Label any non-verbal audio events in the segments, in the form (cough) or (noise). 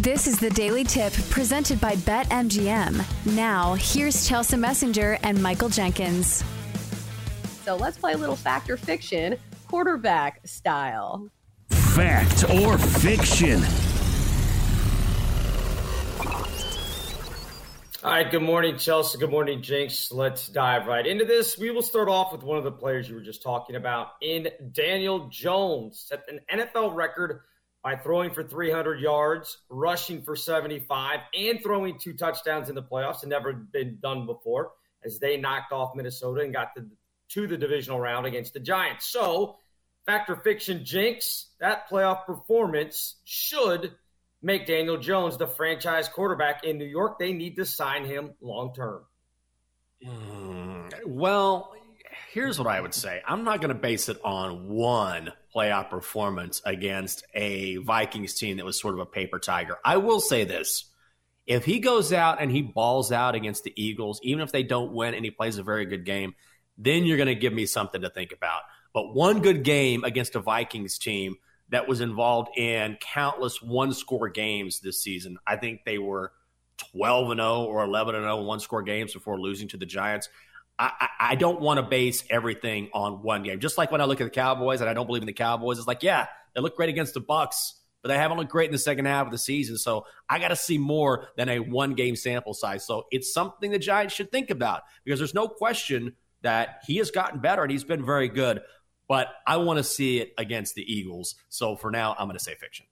This is the Daily Tip presented by BetMGM. Now, here's Chelsa Messenger and Michael Jenkins. So let's play a little fact or fiction, quarterback style. Fact or fiction? All right, good morning, Chelsa. Good morning, Jenks. Let's dive right into this. We will start off with one of the players you were just talking about in Daniel Jones. Set an NFL record by throwing for 300 yards, rushing for 75, and throwing two touchdowns in the playoffs. It never been done before as they knocked off Minnesota and got the, to the divisional round against the Giants. So, factor fiction Jenks, that playoff performance should – make Daniel Jones the franchise quarterback in New York. They need to sign him long term. Mm, well, here's what I would say I'm not going to base it on one playoff performance against a Vikings team that was sort of a paper tiger. I will say this. If he goes out and he balls out against the Eagles, even if they don't win and he plays a very good game, then you're going to give me something to think about. But one good game against a Vikings team that was involved in countless one score games this season. I think they were 12 and 0 or 11 and 0 one score games before losing to the Giants. I, I, don't want to base everything on one game. Just like when I look at the Cowboys and I don't believe in the Cowboys, it's like, yeah, they look great against the Bucks, but they haven't looked great in the second half of the season. So I got to see more than a one game sample size. So it's something the Giants should think about because there's no question that he has gotten better and he's been very good but I want to see it against the Eagles. So for now, I'm going to say fiction.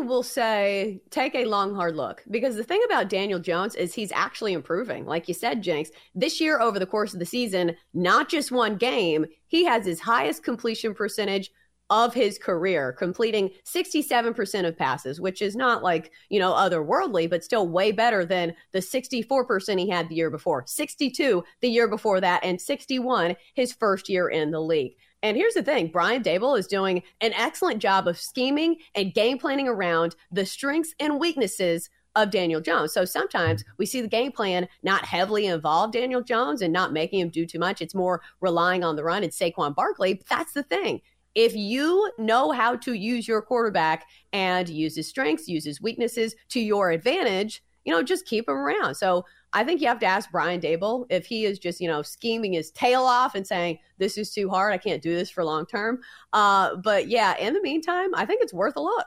Will say take a long, hard look because the thing about Daniel Jones is he's actually improving. Like you said, Jenks, this year over the course of the season, not just one game, he has his highest completion percentage of his career, completing 67% of passes, which is not like, you know, otherworldly, but still way better than the 64% he had the year before, 62 the year before that, and 61 his first year in the league. And here's the thing Brian Daboll is doing an excellent job of scheming and game planning around the strengths and weaknesses of Daniel Jones. So sometimes we see the game plan not heavily involve Daniel Jones and not making him do too much. It's more relying on the run and Saquon Barkley. But that's the thing if you know how to use your quarterback and use his strengths, use his weaknesses to your advantage, you know, just keep him around. So I think you have to ask Brian Daboll if he is just, you know, scheming his tail off and saying, this is too hard. I can't do this for long term. Uh, but yeah, in the meantime, I think it's worth a look.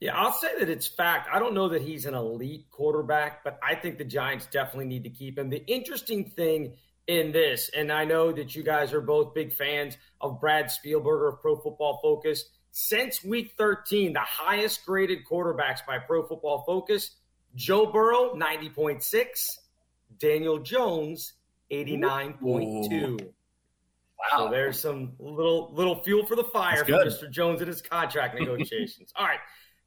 Yeah, I'll say that it's fact. I don't know that he's an elite quarterback, but I think the Giants definitely need to keep him. The interesting thing in this. And I know that you guys are both big fans of Brad Spielberger of Pro Football Focus. Since week 13, the highest graded quarterbacks by Pro Football Focus Joe Burrow, 90.6, Daniel Jones, 89.2. Wow. So there's some little little fuel for the fire for Mr. Jones in his contract (laughs) negotiations. All right.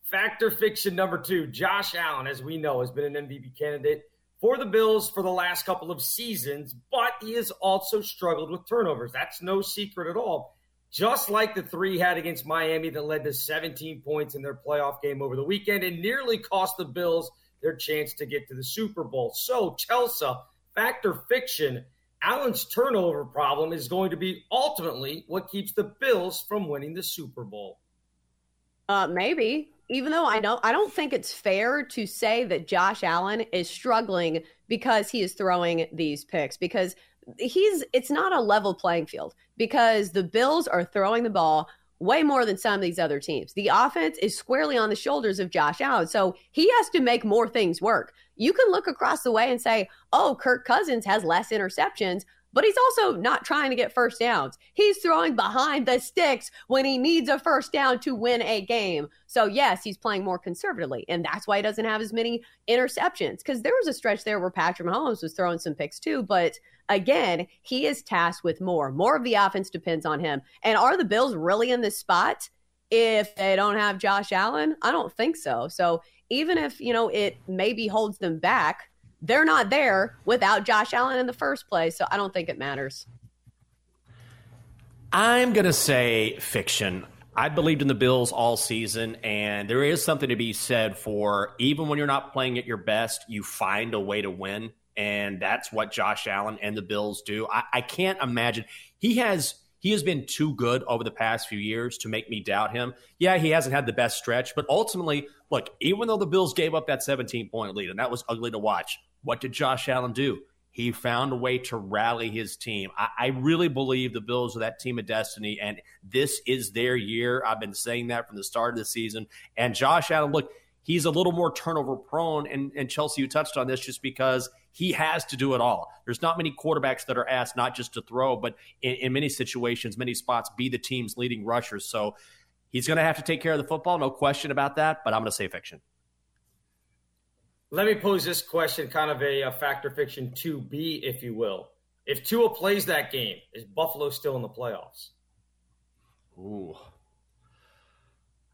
Factor fiction number two. Josh Allen, as we know, has been an MVP candidate for the Bills for the last couple of seasons, but he has also struggled with turnovers. That's no secret at all. Just like the three had against Miami that led to 17 points in their playoff game over the weekend and nearly cost the Bills their chance to get to the Super Bowl. So, Chelsa, factor fiction, Allen's turnover problem is going to be ultimately what keeps the Bills from winning the Super Bowl. Uh, maybe even though I don't I don't think it's fair to say that Josh Allen is struggling because he is throwing these picks because he's it's not a level playing field because the Bills are throwing the ball way more than some of these other teams. The offense is squarely on the shoulders of Josh Allen. So he has to make more things work. You can look across the way and say, "Oh, Kirk Cousins has less interceptions." But he's also not trying to get first downs. He's throwing behind the sticks when he needs a first down to win a game. So, yes, he's playing more conservatively, and that's why he doesn't have as many interceptions. Because there was a stretch there where Patrick Mahomes was throwing some picks too, but again, he is tasked with more. More of the offense depends on him. And are the Bills really in this spot if they don't have Josh Allen? I don't think so. So even if, you know, it maybe holds them back, they're not there without Josh Allen in the first place. So I don't think it matters. I'm going to say fiction. I believed in the Bills all season, and there is something to be said for even when you're not playing at your best, you find a way to win. And that's what Josh Allen and the Bills do. I, I can't imagine. He has he has been too good over the past few years to make me doubt him. Yeah, he hasn't had the best stretch, but ultimately, look, even though the Bills gave up that 17 point lead, and that was ugly to watch, what did Josh Allen do? He found a way to rally his team. I, I, really believe the Bills are that team of destiny, and this is their year. I've been saying that from the start of the season. And Josh Allen, look, he's a little more turnover prone. And, and Chelsa, you touched on this just because he has to do it all. There's not many quarterbacks that are asked not just to throw, but in, in many situations, many spots, be the team's leading rusher. So he's going to have to take care of the football, no question about that. But I'm going to say fiction. Let me pose this question, kind of a, a factor fiction 2B, if you will. If Tua plays that game, is Buffalo still in the playoffs? Ooh.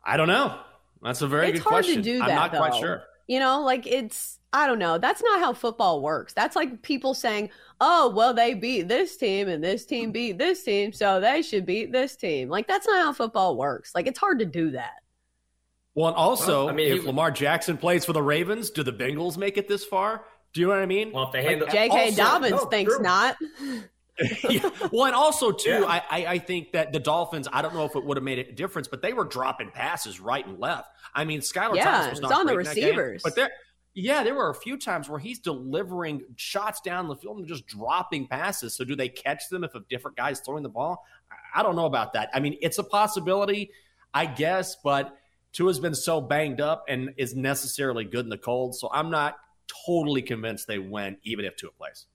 I don't know. That's a very it's good question. To do that, I'm not though. quite sure. You know, like it's I don't know. That's not how football works. That's like people saying, "Oh, well, they beat this team and this team beat this team, so they should beat this team." Like that's not how football works. Like it's hard to do that. Well, and also, well, I mean, if he, Lamar Jackson plays for the Ravens, do the Bengals make it this far? Do you know what I mean? Well, if they handle, like, J.K. Dobbins no, thinks true. not. (laughs) yeah. Well, and also too, yeah. I, I, I think that the Dolphins. I don't know if it would have made a difference, but they were dropping passes right and left. I mean, Skylar yeah, Thompson was not on the game, receivers, but there. Yeah, there were a few times where he's delivering shots down the field and just dropping passes. So, do they catch them if a different guy's throwing the ball? I don't know about that. I mean, it's a possibility, I guess, but Tua's been so banged up and is necessarily good in the cold. So I'm not totally convinced they win, even if Tua plays.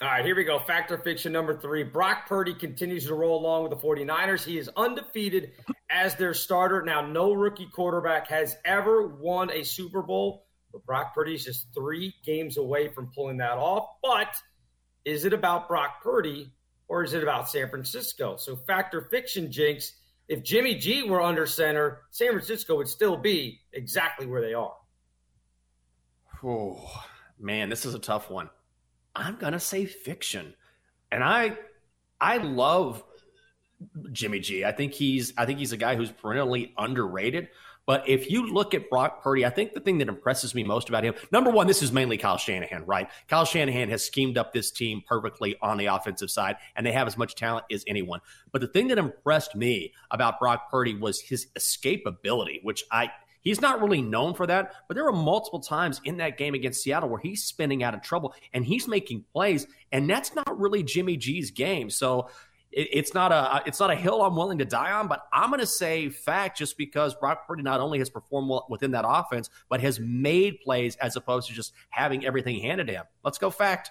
All right, here we go. Factor fiction number three. Brock Purdy continues to roll along with the 49ers. He is undefeated as their starter. Now, no rookie quarterback has ever won a Super Bowl, but Brock Purdy is just three games away from pulling that off. But is it about Brock Purdy or is it about San Francisco? So, factor fiction, Jenks if Jimmy G were under center, San Francisco would still be exactly where they are. Oh, man, this is a tough one. I'm going to say fiction. And I I love Jimmy G. I think he's I think he's a guy who's perennially underrated. But if you look at Brock Purdy, I think the thing that impresses me most about him, number one, this is mainly Kyle Shanahan, right? Kyle Shanahan has schemed up this team perfectly on the offensive side, and they have as much talent as anyone. But the thing that impressed me about Brock Purdy was his escapability, which I He's not really known for that, but there were multiple times in that game against Seattle where he's spinning out of trouble and he's making plays, and that's not really Jimmy G's game. So it, it's not a it's not a hill I'm willing to die on, but I'm going to say fact just because Brock Purdy not only has performed well within that offense, but has made plays as opposed to just having everything handed to him. Let's go fact.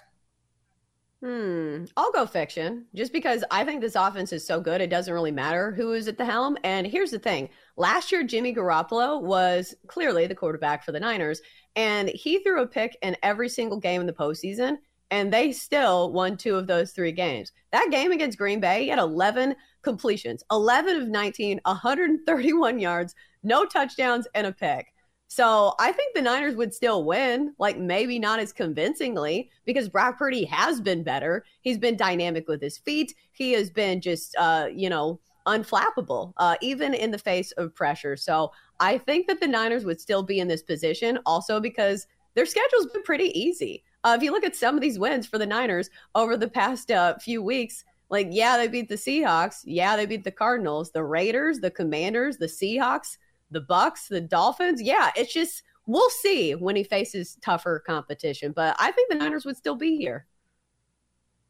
Hmm. I'll go fiction just because I think this offense is so good. It doesn't really matter who is at the helm. And here's the thing last year, Jimmy Garoppolo was clearly the quarterback for the Niners, and he threw a pick in every single game in the postseason and they still won two of those three games. That game against Green Bay, he had 11 completions, 11 of 19, 131 yards, no touchdowns, and a pick. So I think the Niners would still win, like maybe not as convincingly, because Brock Purdy has been better. He's been dynamic with his feet. He has been just, uh, you know, unflappable, uh, even in the face of pressure. So I think that the Niners would still be in this position, also because their schedule's been pretty easy. Uh, if you look at some of these wins for the Niners over the past uh, few weeks, like, yeah, they beat the Seahawks. Yeah, they beat the Cardinals, the Raiders, the Commanders, the Seahawks, the Bucks, the Dolphins. Yeah, it's just, we'll see when he faces tougher competition. But I think the Niners would still be here.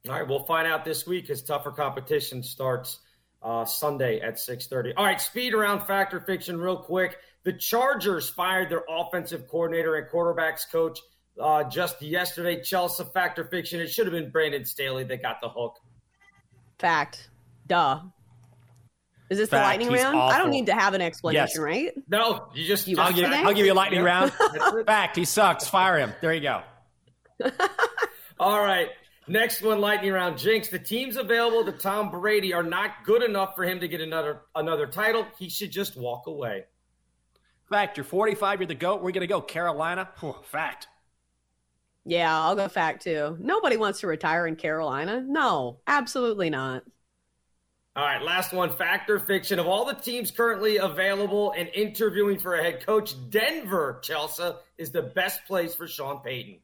All right, we'll find out this week as tougher competition starts uh, Sunday at 6.30. All right, speed around factor fiction real quick. The Chargers fired their offensive coordinator and quarterbacks coach uh, just yesterday. Chelsa factor fiction. It should have been Brandon Staley that got the hook. Fact. Duh. Is this Fact, the lightning he's round? I don't need to have an explanation, Yes. right? No, you just. You I'll give. I'll give you a lightning round. (laughs) Fact, he sucks. Fire him. There you go. (laughs) All right. Next one, lightning round. Jenks, the teams available to Tom Brady are not good enough for him to get another another title. He should just walk away. Fact, you're 45. You're the goat. We're gonna go Carolina. Whew, fact. Yeah, I'll go fact too. Nobody wants to retire in Carolina. No, absolutely not. All right, last one, fact or fiction. Of all the teams currently available and interviewing for a head coach, Denver, Chelsa, is the best place for Sean Payton.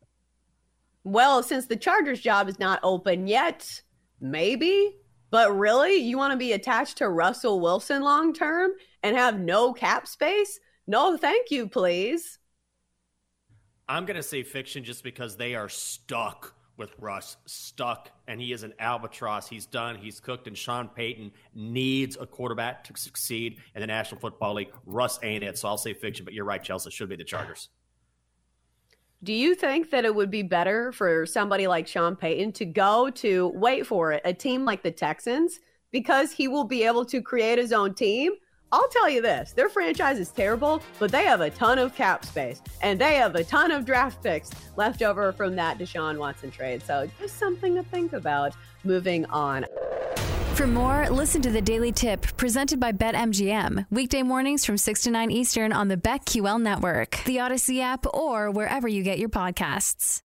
Well, since the Chargers job is not open yet, maybe. But really, you want to be attached to Russell Wilson long term and have no cap space? No, thank you, please. I'm gonna say fiction just because they are stuck with Russ, stuck, and he is an albatross. He's done. He's cooked, and Sean Payton needs a quarterback to succeed in the National Football League. Russ ain't it, so I'll say fiction. But you're right, Chelsa should be the Chargers. Do you think that it would be better for somebody like Sean Payton to go to, wait for it, a team like the Texans because he will be able to create his own team? I'll tell you this their franchise is terrible, but they have a ton of cap space and they have a ton of draft picks left over from that Deshaun Watson trade. So just something to think about moving on. For more, listen to the Daily Tip presented by BetMGM. Weekday mornings from 6 to 9 Eastern on the BetQL network, the Audacy app, or wherever you get your podcasts.